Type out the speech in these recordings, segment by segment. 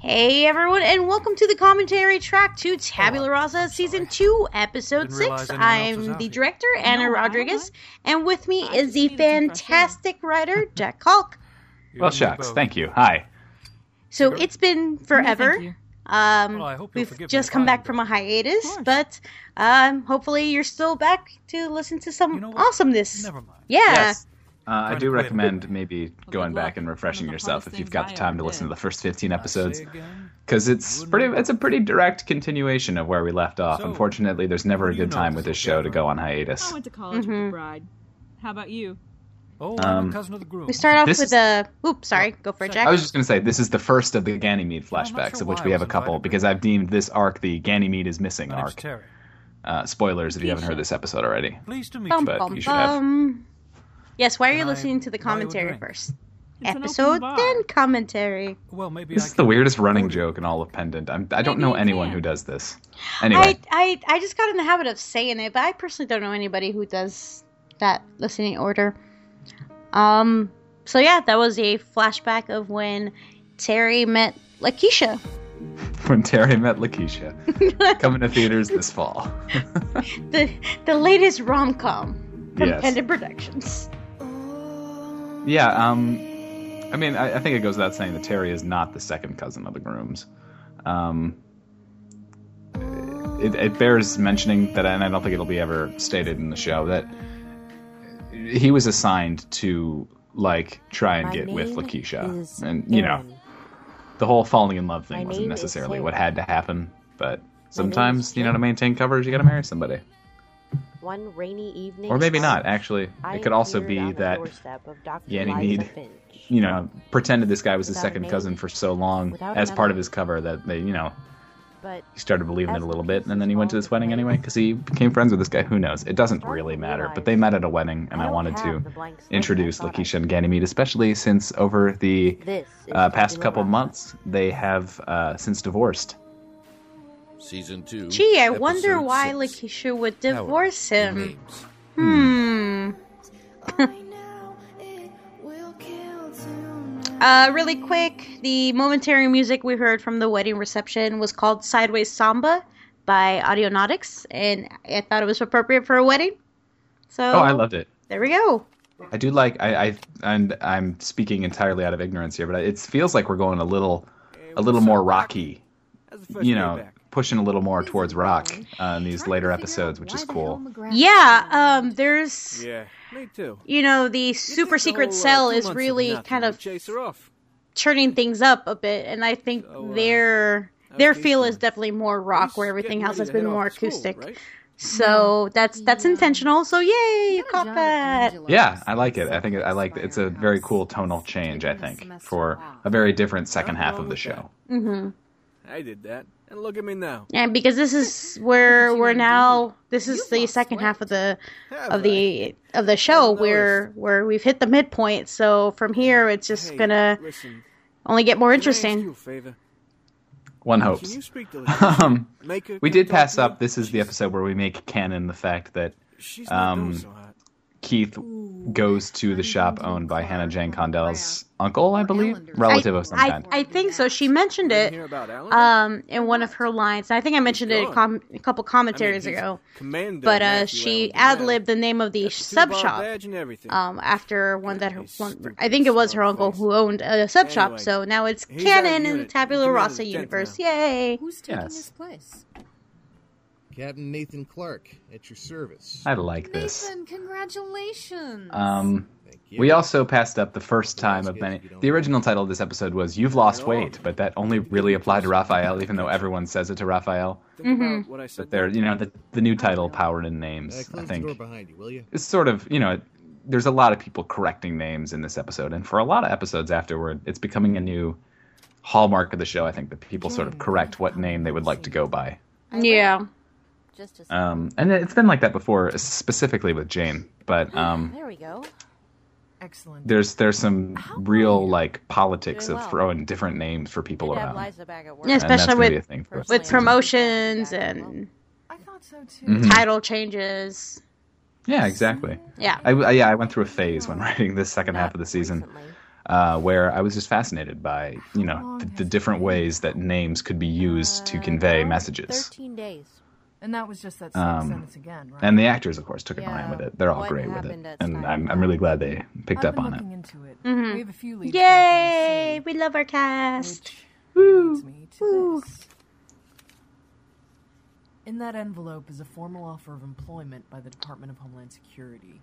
Hey everyone, and welcome to the commentary track to Tabula Rasa Season 2, Episode 6. realize anyone else was I'm the here. director, Anna No, Rodriguez, and with me I is the needed some fresh air. fantastic writer, Jack Kalk. Well, shucks. Thank you. Hi. So Sure. it's been forever. thank you. Um, Well, I hope we've just come back from a hiatus, but um, hopefully you're still back to listen to some You know awesomeness. Never mind. Yeah. Yes. Uh, I do to quit. recommend maybe going back and refreshing One of the yourself if you've got the time to listen to the first 15 episodes because it's pretty. It's a pretty direct continuation of where we left off. So, Unfortunately, there's never a good time with this this show to go on hiatus. I went to college with the bride. How about you? Oh, I'm Um, a cousin of the groom. We start off This with is- a. Oops, sorry. Go for it, Jack. I was just going to say this is the first of the Ganymede Well, I'm not flashbacks, sure of which we have a couple because I've deemed this arc the Ganymede is missing arc. Terry. Uh, spoilers if you haven't heard this episode already. Pleased to meet Bum, you. but bum, you should have. Bum. Yes, why are you Can I listening to the buy you a commentary first? It's Episode, then commentary. Well, maybe This I is the weirdest running joke in all of Pendant. I'm, I don't know anyone can. who does this. Anyway, I, I I just got in the habit of saying it, but I personally don't know anybody who does that listening order. Um. So yeah, that was a flashback of when Terry met Lakeisha. when Terry met Lakeisha, coming to theaters this fall. the the latest rom com from Yes. Pendant Productions. Yeah, um, I mean, I, I think it goes without saying that Terry is not the second cousin of the grooms. Um, it, it bears mentioning that, and I don't think it'll be ever stated in the show that he was assigned to like try and My get with Lakeisha, and you know, the whole falling in love thing My wasn't necessarily what had to happen, but sometimes you know to maintain coverage, you got to marry somebody, One rainy evening, or maybe not. Actually, I it could also be that Dr. Ganymede, you know, pretended this guy was his second name, cousin for so long as part of his cover that they, you know, But he started believing it a little bit, and then he went to this wedding anyway because he became friends with this guy. Who knows? It doesn't really matter. But they met at a wedding, and I I, wanted to the blank slate introduce Lakeisha and Ganymede, especially since over the uh, past couple months they have uh, since divorced. Season 2. Gee, I wonder why six. Lakeisha would divorce in him. Hmm. Uh, really quick, the momentary music we heard from the wedding reception was called Sideways Samba by Audionautix, and I thought it was appropriate for a wedding. So, Oh, I loved it. there we go. I do like I, I and I'm speaking entirely out of ignorance here, but it feels like we're going a little a little more rocky How's the first you know, back? Pushing a little more towards rock uh, in these later episodes, which is cool. Yeah, um, there's, Yeah, me too. you know, the super secret whole, uh, cell two is really nothing kind of chase her off. turning things up a bit, and I think So, uh, their their feel is definitely more rock, where everything else has been more to school, acoustic. right? So that's that's intentional. So yay, you caught that. Yeah, I like it. I think I like it. It's a very cool tonal change. I think for a very different second half of the with show. hmm I did that, and look at me now. And because this is where we're now, this is You've the lost second half of the Have of I? the of the show where where we've hit the midpoint. So from here, it's just Hey, gonna listen, only get more can I ask you interesting. One Can hopes. you speak to Lakeisha? Um, we did pass up. This is the episode where we make canon the fact that um, doing so hot. Keith goes to the shop owned by Hannah Jane Condell's uncle, I believe, relative of some I, kind. I think so. She mentioned it hear about Alan? um in one of her lines. I think I mentioned it a, com- a couple I mean, commentaries ago. Commander But uh, she ad libbed the name of the sub shop. badge and everything. Um, after one that her, one, I think it was her uncle who owned a sub shop. Anyway, So now it's he's out of canon in the. Tabula Rasa universe. tenth Yay! Who's taking Yes. his place? Captain Nathan Clark at your service. I like this. Nathan, congratulations. Um, Thank you. we also passed up the first time of many. The original title of this episode was "You've Lost Weight," but that only really applied to Raphael, even though everyone says it to Raphael. Think Mm-hmm. about what I said. But there, you know, the the new title, "Powered in Uh, Names," I close the door think behind you, will you? it's sort of you know there's a lot of people correcting names in this episode and for a lot of episodes afterward it's becoming a new hallmark of the show i think that people sort of correct what name they would like to go by Yeah. Just a um, and it's been like that before specifically with jane but um, There we go. Excellent. there's there's some real like politics Doing of well. throwing different names for people around Liza back at work. Yeah, especially with- thing. With promotions back at and I thought so too. Mhm. title changes. yeah exactly Yeah. I, I- yeah i went through a phase when writing this second half of the season Recently. uh, where I was just fascinated by you know the, the different ways that names could be used to Uh, convey messages. Thirteen days. And that was just that same Um, sentence again, right? And the actors, of course, took a line Yeah, with it. They're all what great with it, and I'm, I'm really glad they picked I've up on it. looking into it. Mhm. We have a few leads. Yay! back We love our cast. Which leads me to Woo. this. In that envelope is a formal offer of employment by the Department of Homeland Security.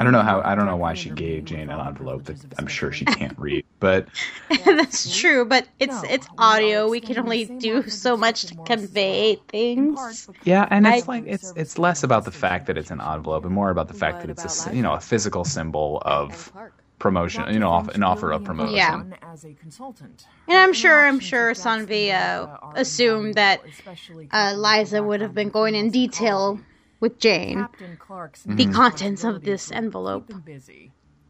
I don't know how. I don't know why she gave Jane an envelope that I'm sure she can't read. But That's true, but it's No, it's we are audio. We can only do so much to Jacob Morris as convey well. In part things. yeah, and it's the like it's it's less about the fact that it's an envelope and more about the fact that it's a you know a physical symbol of promotion. You know, off, an offer of promotion. Yeah. as a consultant. And I'm sure, I'm sure with Jackson Sanvia assumed that invaluable, uh, Liza would have been going in detail with Jane. The contents of this envelope.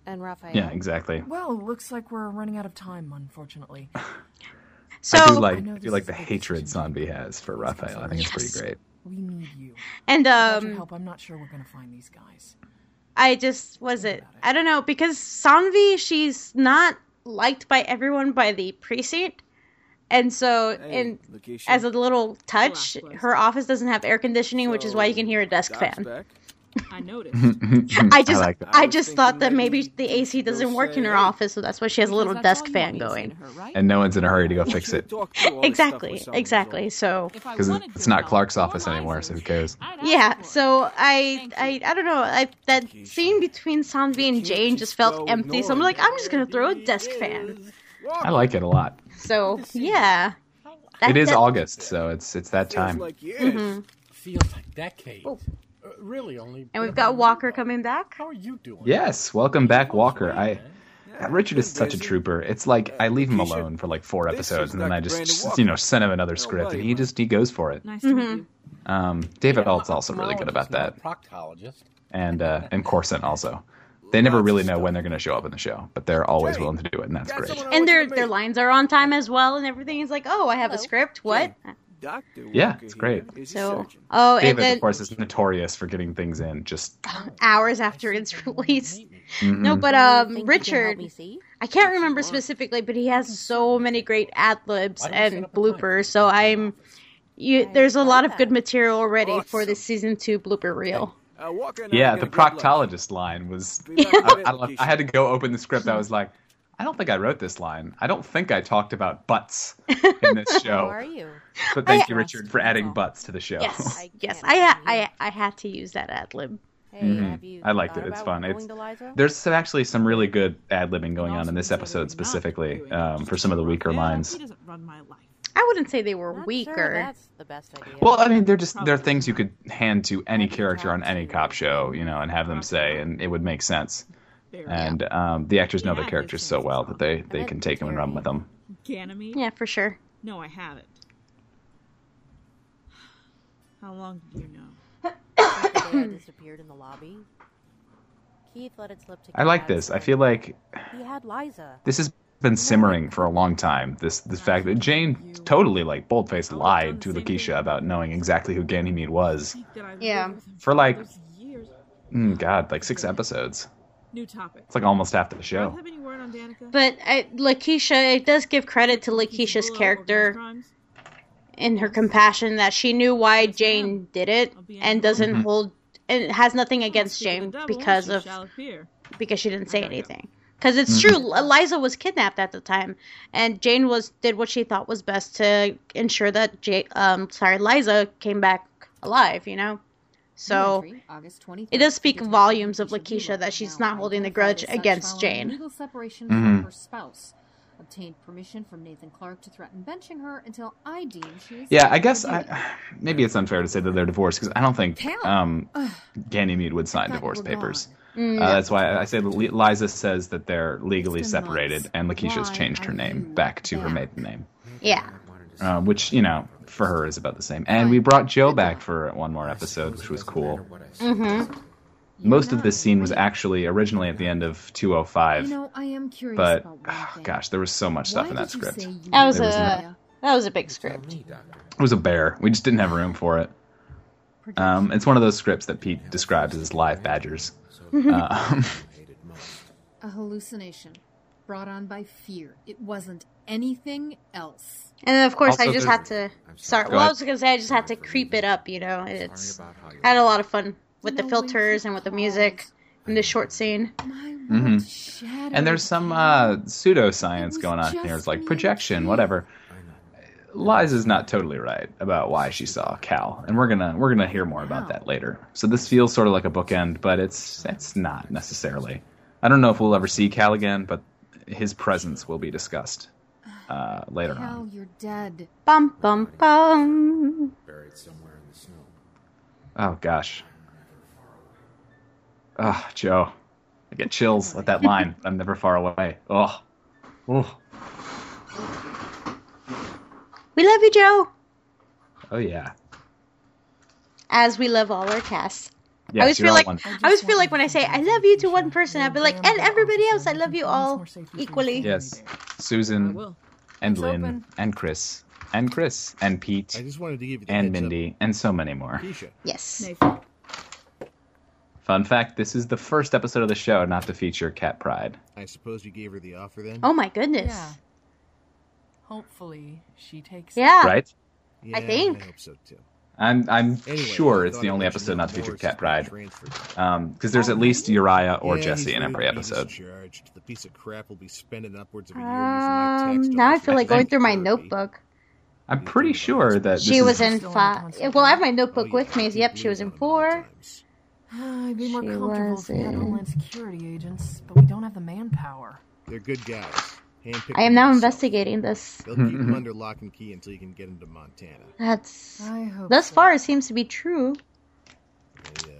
Keep him busy. And Raphael. Yeah, exactly. Well, it looks like we're running out of time, unfortunately. So I do like I I do like the hatred decision. Sanvi has for Raphael. I think it's pretty great. We need you. and Without your um, help, I'm not sure we're gonna find these guys. I just was it. I don't know because Sanvi she's not liked by everyone by the precinct, and so Hey, and as a little touch, her office doesn't have air conditioning, which is why you can hear a desk fan. back. I noticed. I just like. I, I just thought that maybe maybe the AC doesn't work in her "Hey." office, so that's why she has a little desk fan want me to say going. her, right? and no one's in a hurry to go I fix it talk through all this stuff Exactly, exactly. So because it's not Clark's office anymore, so who cares? Yeah, so I I I don't know. I that scene between Sanvi and Jane just just felt empty. So I'm like. I'm just gonna throw a desk fan. I like it a lot. So yeah, That- It is that- August, so it's it's that Feels time. like years. Mhm. Feels like decades. Really, only. And we've got Walker coming back. How are you doing? Yes, welcome back, Walker. I Richard is such a trooper. It's like I leave him Keisha, alone for like four episodes, and then I Dr. just you know send him another script, and he just he goes for it. Nice to meet Mhm. you. Um, David Yeah, Alt's also really good about that, ophthalmologist, not a proctologist. and uh, and Corson also. They never really know when they're going to show up in the show, but they're always willing to do it, and that's great. And their their lines are on time as well, and everything is like, oh, I have a script. What? Dr. Yeah, it's here great. is So surgeon. oh, and David, then of course, is notorious for getting things in just. hours after it's released. mhm. No, but um, think you can help Richard, see? I can't remember specifically, but he has so many great ad libs Why don't we set and up a time? bloopers. So I'm, you, there's a lot of good material already for Awesome. this season two blooper reel. Uh, Walker and I Yeah, the gonna get lunch. proctologist line was. Be back in a I, bit, I. I had to go open the script. I was like, I don't think I wrote this line. I don't think I talked about butts in this How show. are you? But thank I- you, Richard, for adding butts to the show. Yes, I yes, I, ha- I I had to use that ad lib. Hey, Mhm. have you I liked it. It's about fun. going It's- to Liza? There's some, actually some really good ad libbing going on in this episode specifically um, for some of the weaker Raphael. lines. He doesn't run my life. I wouldn't say they were Not weaker. Sure that's the best idea. Well, I mean, they're just they're things you could hand to any character on any cop show, you know, and have them say, and it would make sense. Very And um, the actors know Yeah, their characters so well that they, they bet can take them and run with them. Ganymede? Yeah, for sure. No, I haven't. How long did you know? The I disappeared in the lobby. Keith let it slip to I like Kaz this. I feel like he had Liza. this has been simmering for a long time. This this fact that Jane totally like boldface lied to Lakeisha about knowing exactly who Ganymede was Pete that I Yeah. lived with him for like years. mm, God like six episodes. New topic. It's like almost half the Do show. you have any word on Danica? But I, Lakeisha, it does give credit to Lakeisha's character and her compassion that she knew why Jane did it and doesn't Mhm. hold and has nothing against Jane because of because she didn't say anything. Because it's Mhm. true, Eliza was kidnapped at the time, and Jane was did what she thought was best to ensure that Jane, um, sorry, Liza came back alive. You know, so it does speak volumes of Lakeisha that she's not holding the grudge against Jane. Legal separation from her spouse. Obtained permission from Nathan Clark to threaten benching her until I deem she is. Yeah, I guess fit for duty. I, maybe it's unfair to say that they're divorced because I don't think Cam! um, Ganymede would sign divorce papers. Mm, Uh, that's why I say Liza says that they're legally separated, months. and Lakeisha's Why changed her name back to her maiden name, yeah, uh, which you know for her is about the same. And we brought Joe back for one more episode, which was cool. mm-hmm. Most of this scene was actually originally at the end of 205, You know, I am curious but about one ah, gosh, there was so much stuff Why in that did you script. you That was were a- Maya? that was a big script. It was a bear. We just didn't have room for it. Um, it's one of those scripts that Pete describes as live badgers. Um, A hallucination. brought on by fear. It wasn't anything else. And then, of course, I just had to. I'm Sorry, sorry. Go well, I was gonna say I just had to creep it up, you know. It's Sorry about how you I had a lot of fun with the filters and with the music in this short scene. My Mhm. And there's some uh, pseudoscience going on here. It's like projection, whatever. I know. Liza's not totally right about why she saw Cal, and we're gonna we're gonna hear more about Wow. that later. So this feels sort of like a bookend, but it's it's not necessarily. I don't know if we'll ever see Cal again, but his presence will be discussed uh, later Cal, on. you're dead. Bum bum bum. Buried somewhere in the snow. Oh gosh. Ah, Joe, I get chills at that line. I'm never far away. Oh, oh, We love you, Joe. oh yeah. As we love all our casts. Yes, I always you're feel like one. I always feel like when I say I love you to one person, I'll be like, and everybody else, I love you all equally. Yes, Susan will. And It's Lynn open. and Chris and Chris and Pete I just wanted to give you the and heads up. Mindy and so many more. Keisha, Yes. Nathan. Fun fact: This is the first episode of the show not to feature Cat Pride. I suppose you gave her the offer then? Oh my goodness. Yeah. Hopefully, she takes. it. Yeah. Right? Yeah, think. I hope so too. I'm I'm Anyway, sure it's the only episode not to feature Cat Pride. transferred. Um, because there's at least Uriah or Yeah, Jesse in every ready to be episode. The piece of crap will be spending upwards of a year using my Um, now I feel for like going through my notebook. I'm pretty sure that She this was is, in Still five. Well, I have my Oh, notebook with me. Yep, she was in on at all four. I'd be more She comfortable was if we had in- Homeland Security agents, but we don't have the manpower. They're good guys. I am now investigating this. They'll keep him mm-hmm. under lock and key until you can get him to Montana. That's. I hope thus so. far, it seems to be true. I uh,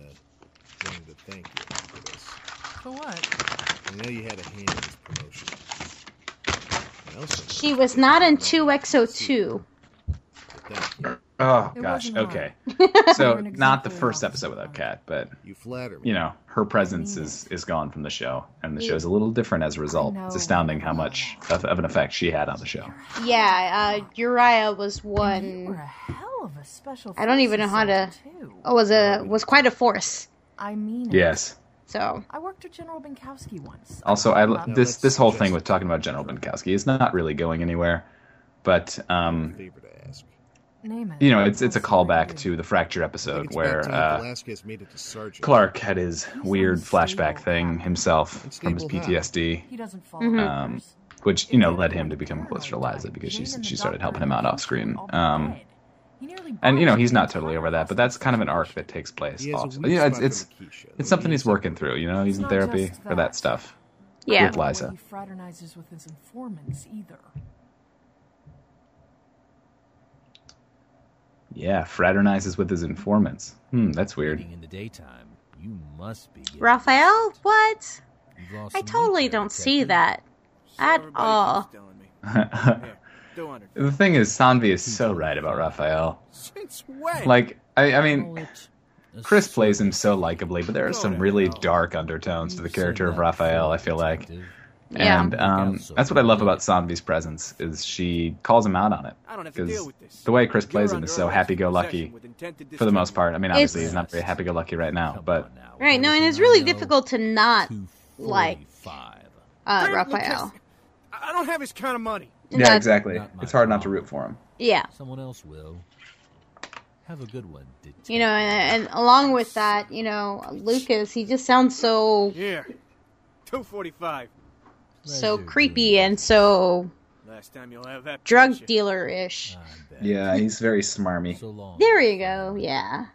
wanted to thank you for this. For what? I know you had a hand in this promotion. She was not in 2XO2 oh It gosh, okay. So weren't the first episode without of Cat, but You flatter me. you know her presence is is gone from the show, and the show is a little different as a result. It's astounding how much of, of an effect she had on the show. Yeah, uh, Uriah was You were one. a hell of a special. I don't even know how to- forces too. Oh, was a was quite a force. I mean. it. Yes. So I worked with General Binkowski once. Also, I love No, this that's this whole thing with talking about General Binkowski is not really going anywhere, but um, favor to ask. Name it. you know, it's it's a callback to the Fracture episode where uh, made it to. Clark had his He's weird flashback thing himself from his? PTSD, He doesn't follow Mhm. Um, which you know led him to become closer to Liza because she she started helping him out off screen. Um, and you know he's not totally over that, but that's kind of an arc that takes place. He has a You know, it's it's it's something he's working through. You know, he's in therapy for that that. stuff. yeah, With Liza. He fraternizes with his informants either. Yeah, fraternizes with his informants. Hmm, that's weird. In the daytime, you must be. Raphael. lost. What? I totally don't see that at all. keeps telling me. Here, 200. the thing is, Sanvi is so right about Raphael. Since when? Like, I, I mean, Call it a Chris plays him so likably, but there are some really dark undertones to the character of Raphael. I feel like, Detective. Yeah. and um, that's what I love about Sanvi's presence is she calls him out on it. I don't have to Because deal with this. the way Chris plays him is so happy-go-lucky possession with intent to for the most part. I mean, obviously It's- he's not very happy-go-lucky right now, but on now. Right. No, and it's really difficult to not like uh, Raphael. I I don't have his kind of money. Yeah, that- exactly. It's hard not to root for him. Yeah. Someone else will. Have a good one, You know, and, and along with that, you know, Lucas, he just sounds so Here, 245. So creepy doing and so Last time you'll have that. drug picture. dealer ish. Yeah, he's very smarmy. So long. There you go. Yeah.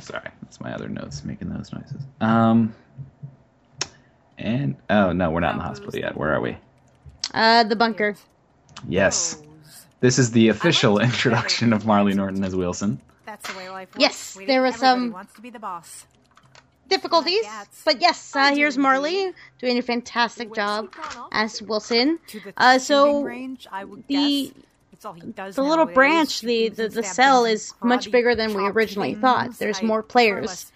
Sorry, that's my other notes making those noises. Um, and oh no, we're not in the hospital yet. Where are we? Uh, the bunker. Yes, this is the official introduction of Marley Norton as Wilson. That's the way life works. Yes, sweetie. there was some- wants to be the boss. Difficulties, but yes, uh, here's. Marley doing a fantastic job he gone off as? Wilson. Uh, so range, I would the- guess. It's all he does The little branch, the the, the cell is much bigger than we originally thought. There's more players. less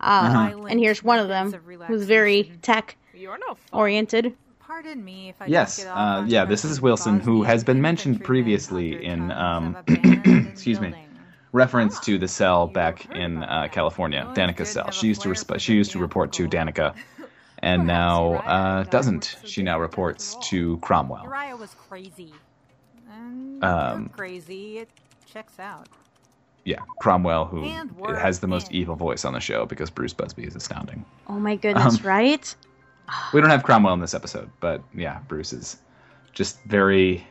Uh, violent and here's one of them who's very tech You're no fun. oriented. Pardon me if I Yes, get off uh, yeah, this is Wilson, who has been mentioned previously in, um, excuse me, building. Reference to the cell back in uh, California, Danica's cell. She used to resp- she used to report to Danica, and now uh, doesn't. She now reports to Cromwell. Uriah was crazy. Um, crazy. It checks out. Yeah, Cromwell, who has the most evil voice on the show because Bruce Busby is astounding. Oh my goodness, Um, right? We don't have Cromwell in this episode, but yeah, Bruce is just very.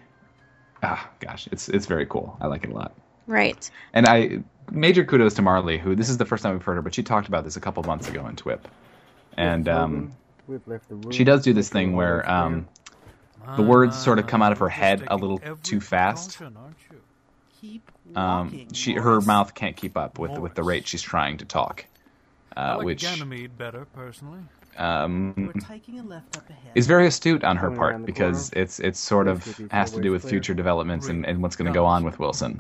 Ah, gosh, it's it's very cool. I like it a lot. Right. And I major kudos to Marley, who this is the first time we've heard her, but she talked about this a couple months ago in TWIP, and um, she does do this thing where um, the words sort of come out of her head a little too fast. Um, she her mouth can't keep up with with the rate she's trying to talk, I uh, like which better, personally. Um, taking a left up ahead. is very astute on her part because it's it's sort of has to do with future developments and, and what's going to go on with Wilson.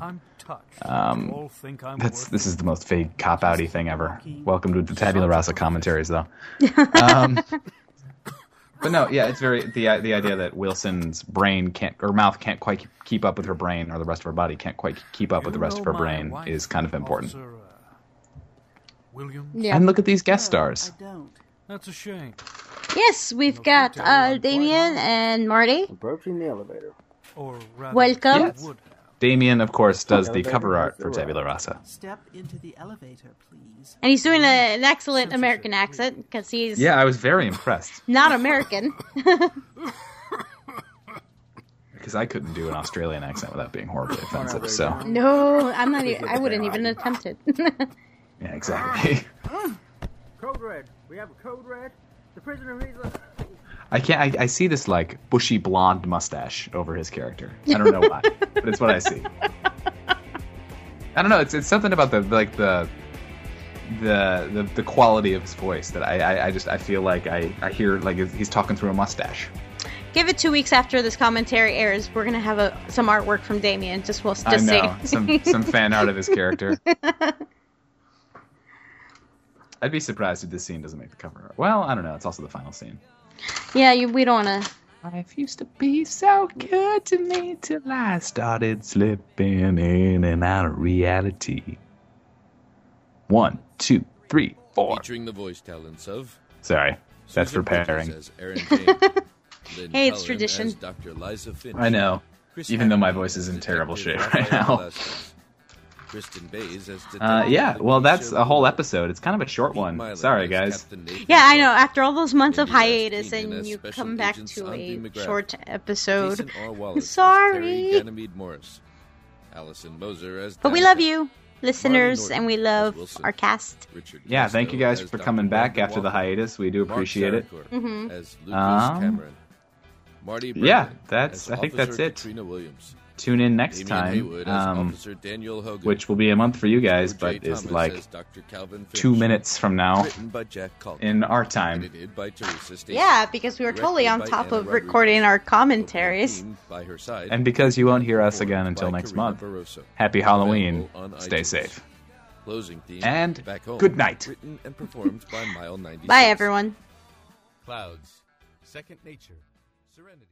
Um, All think I'm that's this is the most vague cop outy thing ever. Welcome to the Tabula Rasa commentaries, though. Um, but no, yeah, it's very the the idea that Wilson's brain can't or mouth can't quite keep up with her brain, or the rest of her body can't quite keep up with the rest of her brain is kind of important. Uh, Williams? Yeah. And look at these guest stars. That's a shame. Yes, we've got uh, Damien and Marty. Approaching the elevator. Or rather, Welcome. Yes. Damien, of course, does the cover art for Tabula Rasa. Step into the elevator, please. And he's doing a, an excellent American accent because he's Yeah, I was very impressed not American. because I couldn't do an Australian accent without being horribly offensive. So no, I'm not. e- I wouldn't even attempt it. yeah, exactly. Code red. We have a code red. The prisoner he's a... I can't. I, I see this like bushy blonde mustache over his character. I don't know why, but it's what I see. I don't know. It's it's something about the like the the the, the quality of his voice that I, I I just I feel like I I hear like he's talking through a mustache. Give it two weeks after this commentary airs. We're gonna have a, some artwork from Damien. Just we'll just I know say some some fan art of his character. I'd be surprised if this scene doesn't make the cover. Well, I don't know. It's also the final scene. yeah, you, we don't wanna. Life used to be so good to me till I started slipping in and out of reality. One, two, three, four. Featuring the voice talents of Sorry, that's Susan preparing. Bridges as Erin Jane, Lynn Hey, it's Cullen tradition. Dr. Liza Finch. I know, Chris even though my voice is in terrible shape right Rafael now. Velasquez. Kristen Bays as Detective Uh, yeah, well, that's a whole episode. It's kind of a short one. Sorry, guys. Yeah, I know. After all those months of hiatus, and you come back to a short episode. Jason R. Wallace as Sorry. Terry Ganymede Morris. Allison Moser as But we love you, listeners, and we love our cast. Yeah, thank you guys for coming back after the hiatus. We do appreciate it. Saracourt Mhm. Um, Marty yeah, that's- I think that's it. Williams. Tune in next Damian time, um, Officer Daniel Hogan. which will be a month for you guys, but J. is like Dr. Calvin Finch. two minutes from now by Jack Calkin. in our time. By Yeah, because we were totally on top Anna of Rodriguez. recording our commentaries. By her side. And because you won't hear us again until next Karina month, Barroso. happy Halloween. Stay safe. Closing theme. And Back home. good night. Written and performed by Mile 96. Bye, everyone. Clouds. Second nature. Serenity.